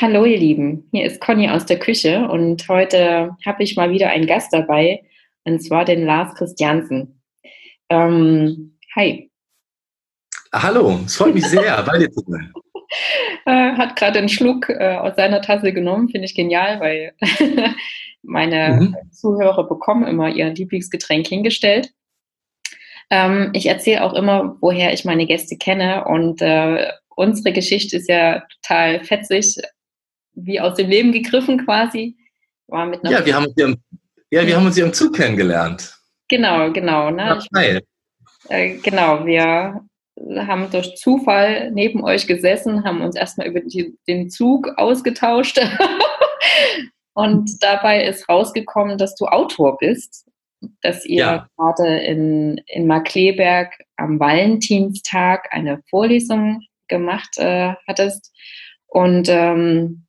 Hallo ihr Lieben, hier ist Conny aus der Küche und heute habe ich mal wieder einen Gast dabei, und zwar den Lars Christiansen. Ähm, hi. Hallo, es freut mich sehr, bei dir zu sein. Äh, hat gerade einen Schluck äh, aus seiner Tasse genommen, finde ich genial, weil meine mhm. Zuhörer bekommen immer ihr Lieblingsgetränk hingestellt. Ähm, ich erzähle auch immer, woher ich meine Gäste kenne und äh, unsere Geschichte ist ja total fetzig, wie aus dem Leben gegriffen quasi. War mit ja, wir haben uns ja, ja, wir haben uns ja im Zug kennengelernt. Genau, genau. Ne? Ich, äh, genau, wir haben durch Zufall neben euch gesessen, haben uns erstmal über die, den Zug ausgetauscht. Und dabei ist rausgekommen, dass du Autor bist, dass ihr ja. gerade in, in Markleberg am Valentinstag eine Vorlesung gemacht äh, hattest. Und ähm,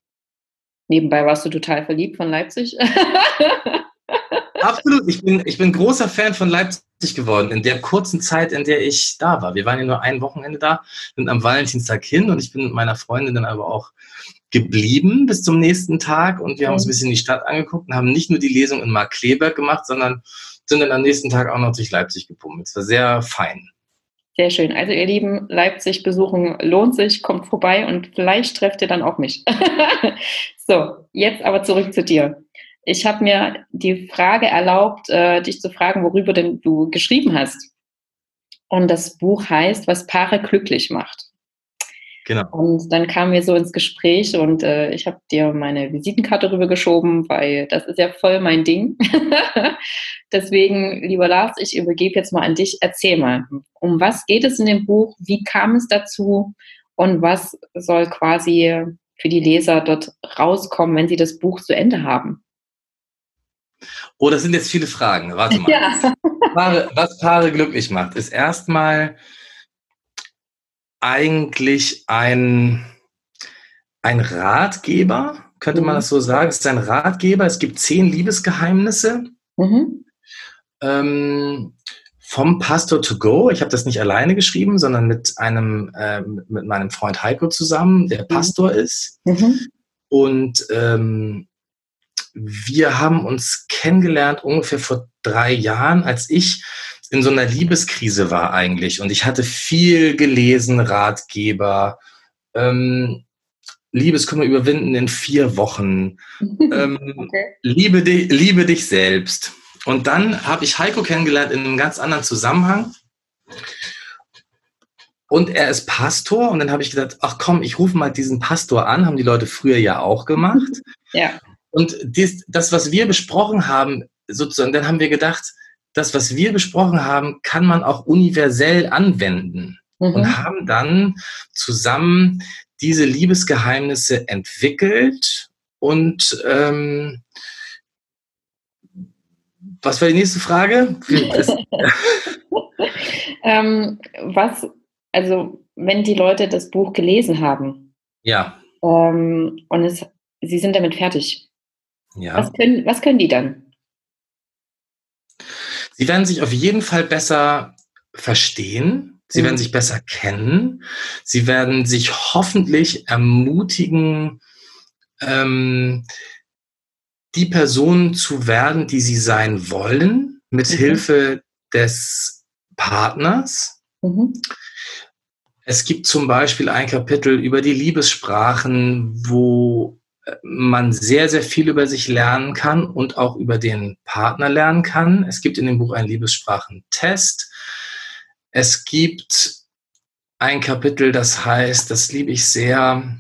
nebenbei warst du total verliebt von Leipzig. Absolut. Ich bin, ich bin großer Fan von Leipzig geworden, in der kurzen Zeit, in der ich da war. Wir waren ja nur ein Wochenende da, sind am Valentinstag hin und ich bin mit meiner Freundin dann aber auch geblieben bis zum nächsten Tag und wir haben uns ein bisschen die Stadt angeguckt und haben nicht nur die Lesung in Markleberg gemacht, sondern sind dann am nächsten Tag auch noch durch Leipzig gepummelt. Es war sehr fein. Sehr schön. Also ihr Lieben, Leipzig besuchen lohnt sich, kommt vorbei und vielleicht trefft ihr dann auch mich. so, jetzt aber zurück zu dir. Ich habe mir die Frage erlaubt, äh, dich zu fragen, worüber denn du geschrieben hast. Und das Buch heißt, was Paare glücklich macht. Genau. Und dann kamen wir so ins Gespräch und äh, ich habe dir meine Visitenkarte rübergeschoben, weil das ist ja voll mein Ding. Deswegen, lieber Lars, ich übergebe jetzt mal an dich. Erzähl mal, um was geht es in dem Buch? Wie kam es dazu? Und was soll quasi für die Leser dort rauskommen, wenn sie das Buch zu Ende haben? Oh, das sind jetzt viele Fragen. Warte mal. Ja. Was Paare glücklich macht, ist erstmal eigentlich ein, ein Ratgeber, könnte man mhm. das so sagen. Es ist ein Ratgeber. Es gibt zehn Liebesgeheimnisse. Mhm. Ähm, vom Pastor to Go. Ich habe das nicht alleine geschrieben, sondern mit einem äh, mit meinem Freund Heiko zusammen, der mhm. Pastor ist. Mhm. Und ähm, wir haben uns kennengelernt ungefähr vor drei Jahren, als ich in so einer Liebeskrise war eigentlich. Und ich hatte viel gelesen, Ratgeber, ähm, Liebeskummer überwinden in vier Wochen, ähm, okay. liebe, dich, liebe dich selbst. Und dann habe ich Heiko kennengelernt in einem ganz anderen Zusammenhang. Und er ist Pastor. Und dann habe ich gedacht, ach komm, ich rufe mal diesen Pastor an. Haben die Leute früher ja auch gemacht. Ja. Und dies, das, was wir besprochen haben, sozusagen, dann haben wir gedacht, das, was wir besprochen haben, kann man auch universell anwenden. Mhm. Und haben dann zusammen diese Liebesgeheimnisse entwickelt und ähm, was war die nächste Frage? ähm, was, also wenn die Leute das Buch gelesen haben ja. Ähm, und es, sie sind damit fertig, ja. was, können, was können die dann? Sie werden sich auf jeden Fall besser verstehen. Sie mhm. werden sich besser kennen. Sie werden sich hoffentlich ermutigen, ähm, die Person zu werden, die sie sein wollen, mit mhm. Hilfe des Partners. Mhm. Es gibt zum Beispiel ein Kapitel über die Liebessprachen, wo man sehr, sehr viel über sich lernen kann und auch über den Partner lernen kann. Es gibt in dem Buch einen Liebessprachentest. Es gibt ein Kapitel, das heißt, das liebe ich sehr,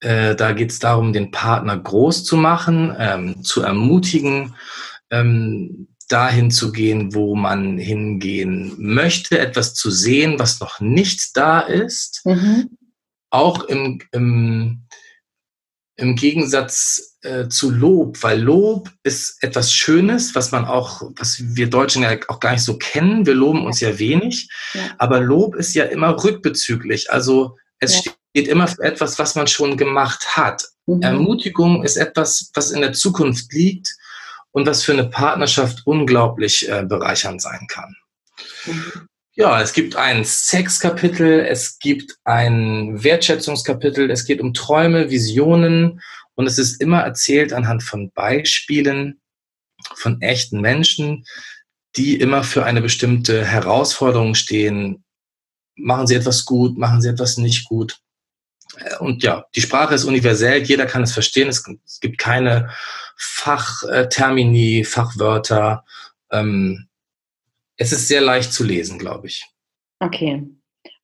äh, da geht es darum, den Partner groß zu machen, ähm, zu ermutigen, ähm, dahin zu gehen, wo man hingehen möchte, etwas zu sehen, was noch nicht da ist. Mhm. Auch im, im im Gegensatz äh, zu Lob, weil Lob ist etwas Schönes, was man auch, was wir Deutschen ja auch gar nicht so kennen. Wir loben uns ja wenig, ja. aber Lob ist ja immer rückbezüglich. Also es ja. steht immer für etwas, was man schon gemacht hat. Mhm. Ermutigung ist etwas, was in der Zukunft liegt und was für eine Partnerschaft unglaublich äh, bereichernd sein kann. Mhm. Ja, es gibt ein Sexkapitel, es gibt ein Wertschätzungskapitel, es geht um Träume, Visionen und es ist immer erzählt anhand von Beispielen von echten Menschen, die immer für eine bestimmte Herausforderung stehen. Machen sie etwas gut, machen sie etwas nicht gut. Und ja, die Sprache ist universell, jeder kann es verstehen. Es, gibt keine Fachtermini, Fachwörter. Ähm, es ist sehr leicht zu lesen, glaube ich. Okay.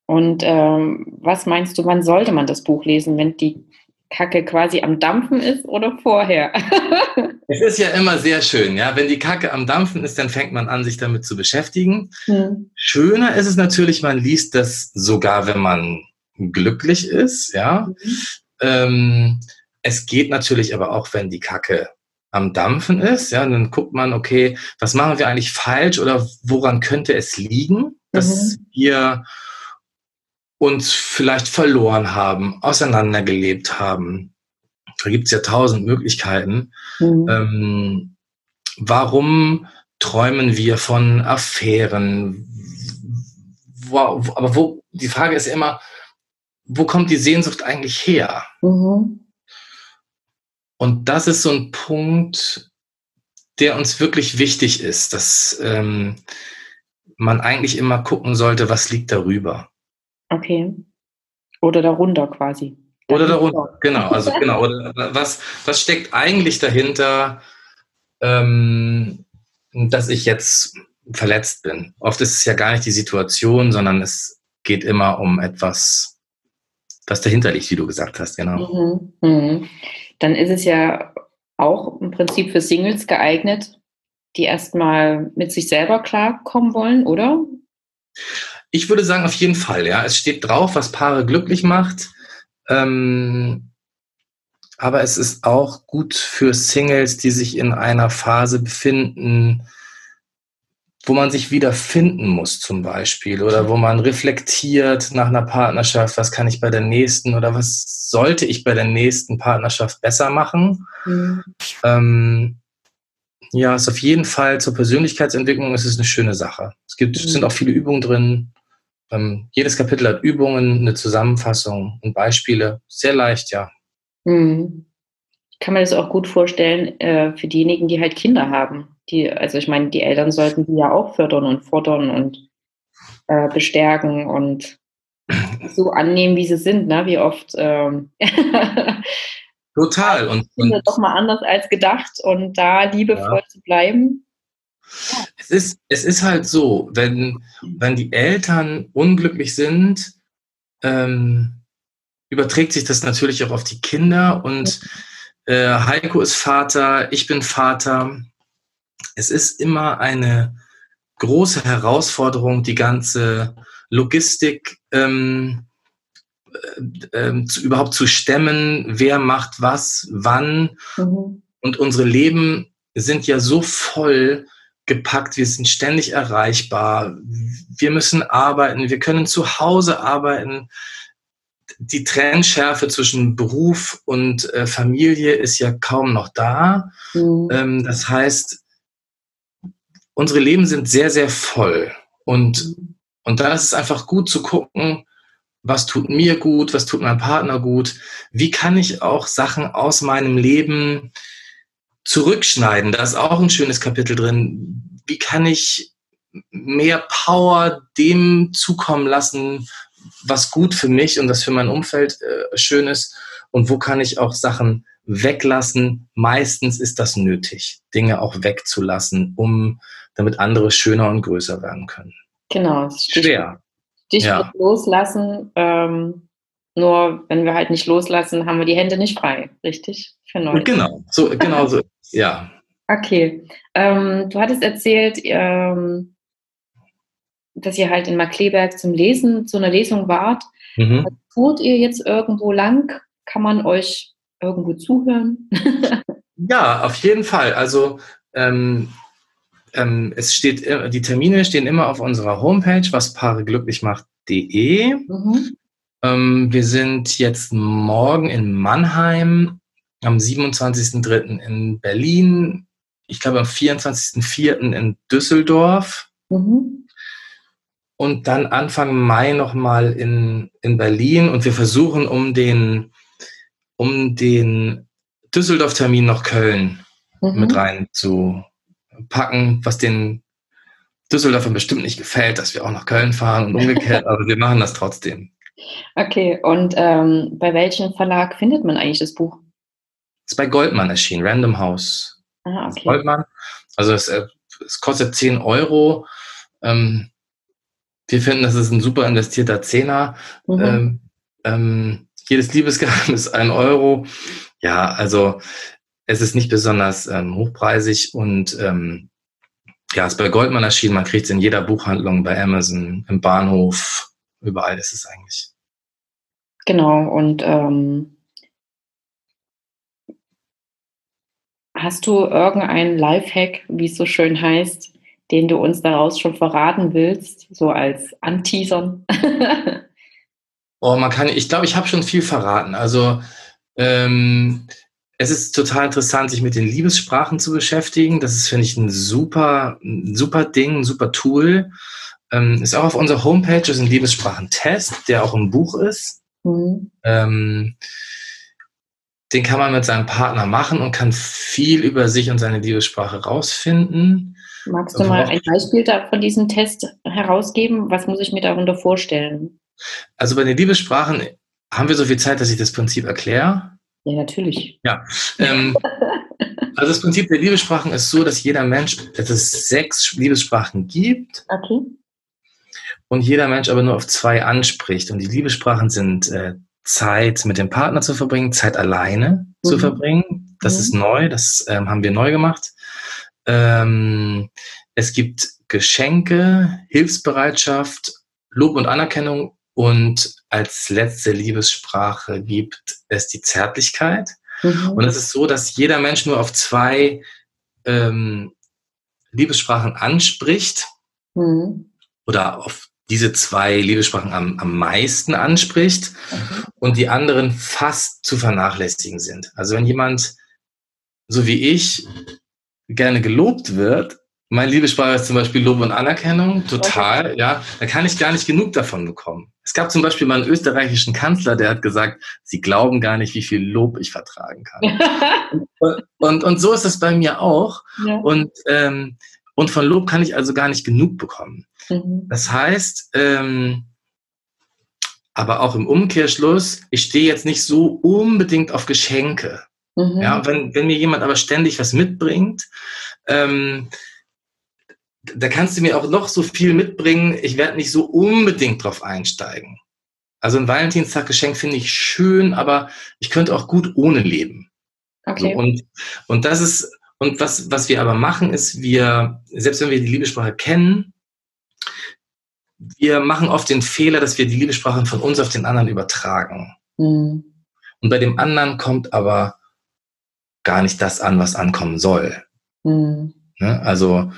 Und ähm, was meinst du, wann sollte man das Buch lesen, wenn die Kacke quasi am Dampfen ist oder vorher? es ist ja immer sehr schön, ja. Wenn die Kacke am Dampfen ist, dann fängt man an, sich damit zu beschäftigen. Hm. Schöner ist es natürlich, man liest das sogar, wenn man glücklich ist, ja. Mhm. Ähm, es geht natürlich aber auch, wenn die Kacke am Dampfen ist, ja, dann guckt man, okay, was machen wir eigentlich falsch oder woran könnte es liegen, dass mhm. wir uns vielleicht verloren haben, auseinandergelebt haben. Da gibt es ja tausend Möglichkeiten. Mhm. Ähm, warum träumen wir von Affären? Wo, aber wo, die Frage ist immer, wo kommt die Sehnsucht eigentlich her? Mhm. Und das ist so ein Punkt, der uns wirklich wichtig ist, dass ähm, man eigentlich immer gucken sollte, was liegt darüber. Okay. Oder darunter quasi. Oder darunter, genau. Also genau. Oder was, was steckt eigentlich dahinter, ähm, dass ich jetzt verletzt bin? Oft ist es ja gar nicht die Situation, sondern es geht immer um etwas, was dahinter liegt, wie du gesagt hast, genau. Mhm. Mhm dann ist es ja auch im Prinzip für Singles geeignet, die erstmal mit sich selber klarkommen wollen, oder? Ich würde sagen, auf jeden Fall, ja. Es steht drauf, was Paare glücklich macht. Ähm, aber es ist auch gut für Singles, die sich in einer Phase befinden, wo man sich wieder finden muss zum Beispiel oder wo man reflektiert nach einer Partnerschaft, was kann ich bei der nächsten oder was sollte ich bei der nächsten Partnerschaft besser machen. Mhm. Ähm, ja, ist auf jeden Fall zur Persönlichkeitsentwicklung ist es eine schöne Sache. Es gibt, mhm. sind auch viele Übungen drin. Ähm, jedes Kapitel hat Übungen, eine Zusammenfassung und Beispiele. Sehr leicht, ja. Mhm. Ich kann mir das auch gut vorstellen äh, für diejenigen, die halt Kinder haben die, also ich meine, die Eltern sollten die ja auch fördern und fordern und äh, bestärken und so annehmen, wie sie sind, ne? Wie oft ähm, Total. Und, und doch mal anders als gedacht und da liebevoll ja. zu bleiben. Es ist, es ist halt so, wenn, wenn die Eltern unglücklich sind, ähm, überträgt sich das natürlich auch auf die Kinder und äh, Heiko ist Vater, ich bin Vater es ist immer eine große Herausforderung, die ganze Logistik ähm, äh, äh, zu, überhaupt zu stemmen, wer macht was, wann. Mhm. Und unsere Leben sind ja so voll gepackt, wir sind ständig erreichbar, wir müssen arbeiten, wir können zu Hause arbeiten. Die Trennschärfe zwischen Beruf und äh, Familie ist ja kaum noch da. Mhm. Ähm, das heißt, unsere Leben sind sehr, sehr voll. Und, und da ist es einfach gut zu gucken, was tut mir gut, was tut meinem Partner gut, wie kann ich auch Sachen aus meinem Leben zurückschneiden. Da ist auch ein schönes Kapitel drin. Wie kann ich mehr Power dem zukommen lassen, was gut für mich und was für mein Umfeld äh, schön ist? Und wo kann ich auch Sachen weglassen? Meistens ist das nötig, Dinge auch wegzulassen, um damit andere schöner und größer werden können. Genau. Stichwort, Schwer. Stichwort ja. loslassen. Ähm, nur wenn wir halt nicht loslassen, haben wir die Hände nicht frei, richtig? Für Neues. Genau, so, genau so, ja. Okay. Ähm, du hattest erzählt, ähm, dass ihr halt in Markleberg zum Lesen, zu einer Lesung wart. Mhm. Tourt ihr jetzt irgendwo lang? Kann man euch irgendwo zuhören? ja, auf jeden Fall. Also ähm, ähm, es steht, äh, die Termine stehen immer auf unserer Homepage, was Paare glücklich macht.de. Mhm. Ähm, wir sind jetzt morgen in Mannheim, am 27.03. in Berlin, ich glaube am 24.04. in Düsseldorf. Mhm. und dann Anfang Mai nochmal in, in Berlin und wir versuchen um den, um den Düsseldorf-Termin noch Köln mhm. mit rein zu packen, was den Düsseldorfern bestimmt nicht gefällt, dass wir auch nach Köln fahren und umgekehrt, aber wir machen das trotzdem. Okay, und ähm, bei welchem Verlag findet man eigentlich das Buch? Es ist bei Goldmann erschienen, Random House. Ah, okay. Goldmann. Also es, äh, es kostet 10 Euro. Ähm, wir finden, das ist ein super investierter Zehner. Mhm. Ähm, ähm, jedes Liebesgeheimnis ein Euro. Ja, also es ist nicht besonders ähm, hochpreisig und ähm, ja, es ist bei Goldman erschienen. Man kriegt es in jeder Buchhandlung, bei Amazon, im Bahnhof, überall ist es eigentlich. Genau, und ähm, hast du irgendeinen Lifehack, wie es so schön heißt, den du uns daraus schon verraten willst, so als Anteasern? oh, man kann, ich glaube, ich habe schon viel verraten. Also ähm, es ist total interessant, sich mit den Liebessprachen zu beschäftigen. Das ist, finde ich, ein super, ein super Ding, ein super Tool. Ähm, ist auch auf unserer Homepage, ist ein Liebessprachentest, der auch ein Buch ist. Mhm. Ähm, den kann man mit seinem Partner machen und kann viel über sich und seine Liebessprache rausfinden. Magst du mal ein Beispiel von diesem Test herausgeben? Was muss ich mir darunter vorstellen? Also bei den Liebessprachen haben wir so viel Zeit, dass ich das Prinzip erkläre. Ja, natürlich. Ja. Ähm, also das Prinzip der Liebessprachen ist so, dass jeder Mensch, dass es sechs Liebessprachen gibt. Okay. Und jeder Mensch aber nur auf zwei anspricht. Und die Liebessprachen sind äh, Zeit mit dem Partner zu verbringen, Zeit alleine mhm. zu verbringen. Das mhm. ist neu, das ähm, haben wir neu gemacht. Ähm, es gibt Geschenke, Hilfsbereitschaft, Lob und Anerkennung und als letzte Liebessprache gibt es die Zärtlichkeit. Mhm. Und es ist so, dass jeder Mensch nur auf zwei ähm, Liebessprachen anspricht mhm. oder auf diese zwei Liebessprachen am, am meisten anspricht mhm. und die anderen fast zu vernachlässigen sind. Also wenn jemand, so wie ich, gerne gelobt wird, mein Liebessprache ist zum Beispiel Lob und Anerkennung, total, okay. ja. Da kann ich gar nicht genug davon bekommen. Es gab zum Beispiel mal einen österreichischen Kanzler, der hat gesagt, Sie glauben gar nicht, wie viel Lob ich vertragen kann. und, und, und, so ist es bei mir auch. Ja. Und, ähm, und von Lob kann ich also gar nicht genug bekommen. Mhm. Das heißt, ähm, aber auch im Umkehrschluss, ich stehe jetzt nicht so unbedingt auf Geschenke. Mhm. Ja, wenn, wenn mir jemand aber ständig was mitbringt, ähm, da kannst du mir auch noch so viel mitbringen. Ich werde nicht so unbedingt drauf einsteigen. Also ein Valentinstaggeschenk finde ich schön, aber ich könnte auch gut ohne leben. Okay. So, und, und das ist, und was, was wir aber machen, ist, wir, selbst wenn wir die Liebessprache kennen, wir machen oft den Fehler, dass wir die Liebessprache von uns auf den anderen übertragen. Mhm. Und bei dem anderen kommt aber gar nicht das an, was ankommen soll. Mhm. Ne? Also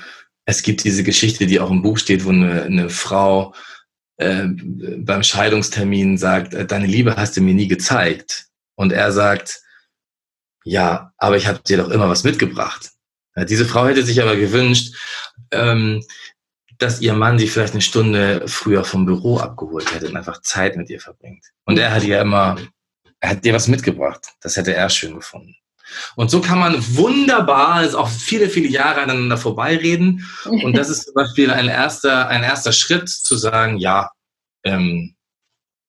es gibt diese Geschichte, die auch im Buch steht, wo eine, eine Frau äh, beim Scheidungstermin sagt, äh, deine Liebe hast du mir nie gezeigt. Und er sagt, ja, aber ich habe dir doch immer was mitgebracht. Ja, diese Frau hätte sich aber gewünscht, ähm, dass ihr Mann sie vielleicht eine Stunde früher vom Büro abgeholt hätte und einfach Zeit mit ihr verbringt. Und er hat ihr immer, er hat dir was mitgebracht. Das hätte er schön gefunden. Und so kann man wunderbar, also auch viele, viele Jahre aneinander vorbeireden. Und das ist zum Beispiel ein erster, ein erster Schritt zu sagen, ja, ähm,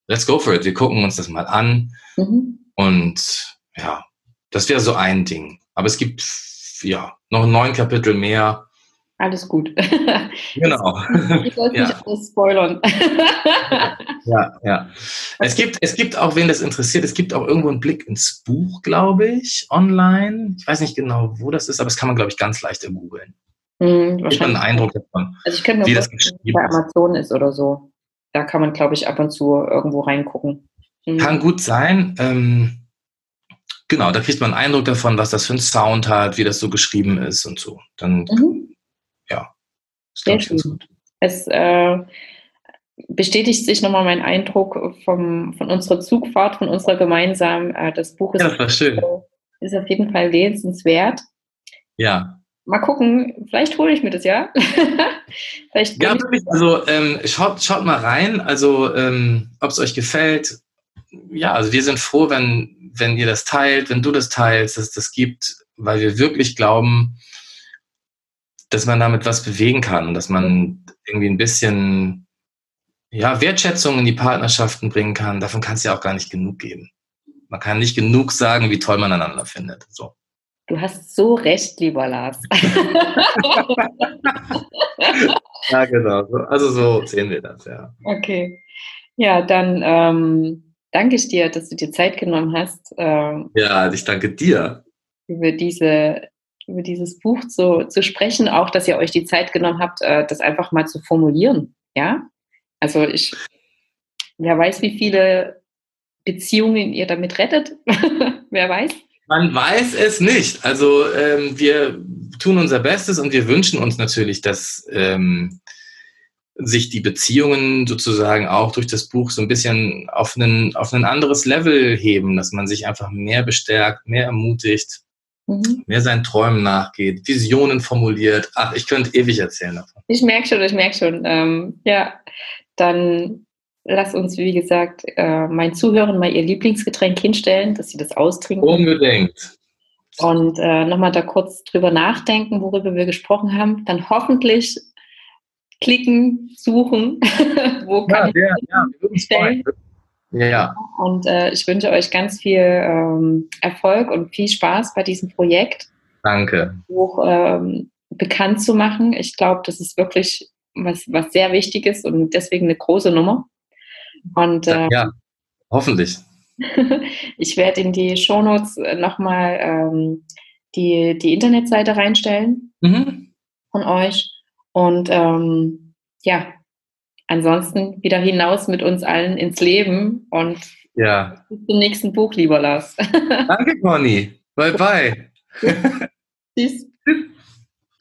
let's go for it. Wir gucken uns das mal an. Mhm. Und ja, das wäre so ein Ding. Aber es gibt ja noch neun Kapitel mehr. Alles gut. Genau. Ich wollte ja. nicht alles spoilern. ja, ja. Es gibt, es gibt auch, wen das interessiert, es gibt auch irgendwo einen Blick ins Buch, glaube ich, online. Ich weiß nicht genau, wo das ist, aber das kann man, glaube ich, ganz leicht googeln. Hm, ich habe einen Eindruck davon. Also ich kenne nur, wie das bei Amazon ist oder so. Da kann man, glaube ich, ab und zu irgendwo reingucken. Hm. Kann gut sein. Ähm, genau, da kriegt man einen Eindruck davon, was das für ein Sound hat, wie das so geschrieben ist und so. Dann mhm ja. Sehr schön. Es äh, bestätigt sich nochmal mein Eindruck vom, von unserer Zugfahrt, von unserer gemeinsamen. Äh, das Buch ist, ja, das ist auf jeden Fall lesenswert. Ja. mal gucken, vielleicht hole ich mir das ja. vielleicht ja, wirklich. Also ähm, schaut, schaut mal rein, also ähm, ob es euch gefällt. Ja, also wir sind froh, wenn, wenn ihr das teilt, wenn du das teilst, dass es das gibt, weil wir wirklich glauben, dass man damit was bewegen kann, dass man irgendwie ein bisschen ja, Wertschätzung in die Partnerschaften bringen kann. Davon kann es ja auch gar nicht genug geben. Man kann nicht genug sagen, wie toll man einander findet. So. Du hast so recht, lieber Lars. ja, genau. Also so sehen wir das, ja. Okay. Ja, dann ähm, danke ich dir, dass du dir Zeit genommen hast. Ähm, ja, ich danke dir. Über, diese, über dieses Buch zu, zu sprechen, auch dass ihr euch die Zeit genommen habt, äh, das einfach mal zu formulieren. Ja? Also ich, wer weiß, wie viele Beziehungen ihr damit rettet. wer weiß. Man weiß es nicht. Also ähm, wir tun unser Bestes und wir wünschen uns natürlich, dass ähm, sich die Beziehungen sozusagen auch durch das Buch so ein bisschen auf, einen, auf ein anderes Level heben, dass man sich einfach mehr bestärkt, mehr ermutigt, mhm. mehr seinen Träumen nachgeht, Visionen formuliert. Ach, ich könnte ewig erzählen davon. Ich merke schon, ich merke schon. Ähm, ja, dann lass uns, wie gesagt, äh, meinen Zuhörern mal ihr Lieblingsgetränk hinstellen, dass sie das austrinken. Unbedingt. Und äh, nochmal da kurz drüber nachdenken, worüber wir gesprochen haben. Dann hoffentlich klicken, suchen, wo kann ja, ich ja, ja, stellen. Ja. Und äh, ich wünsche euch ganz viel ähm, Erfolg und viel Spaß bei diesem Projekt. Danke. Buch ähm, bekannt zu machen. Ich glaube, das ist wirklich was, was sehr wichtig ist und deswegen eine große Nummer. Und, äh, ja, hoffentlich. ich werde in die Shownotes äh, nochmal ähm, die, die Internetseite reinstellen mhm. von euch. Und ähm, ja, ansonsten wieder hinaus mit uns allen ins Leben und ja. bis zum nächsten Buch, lieber Lars. Danke, Conny. Bye, bye. Tschüss.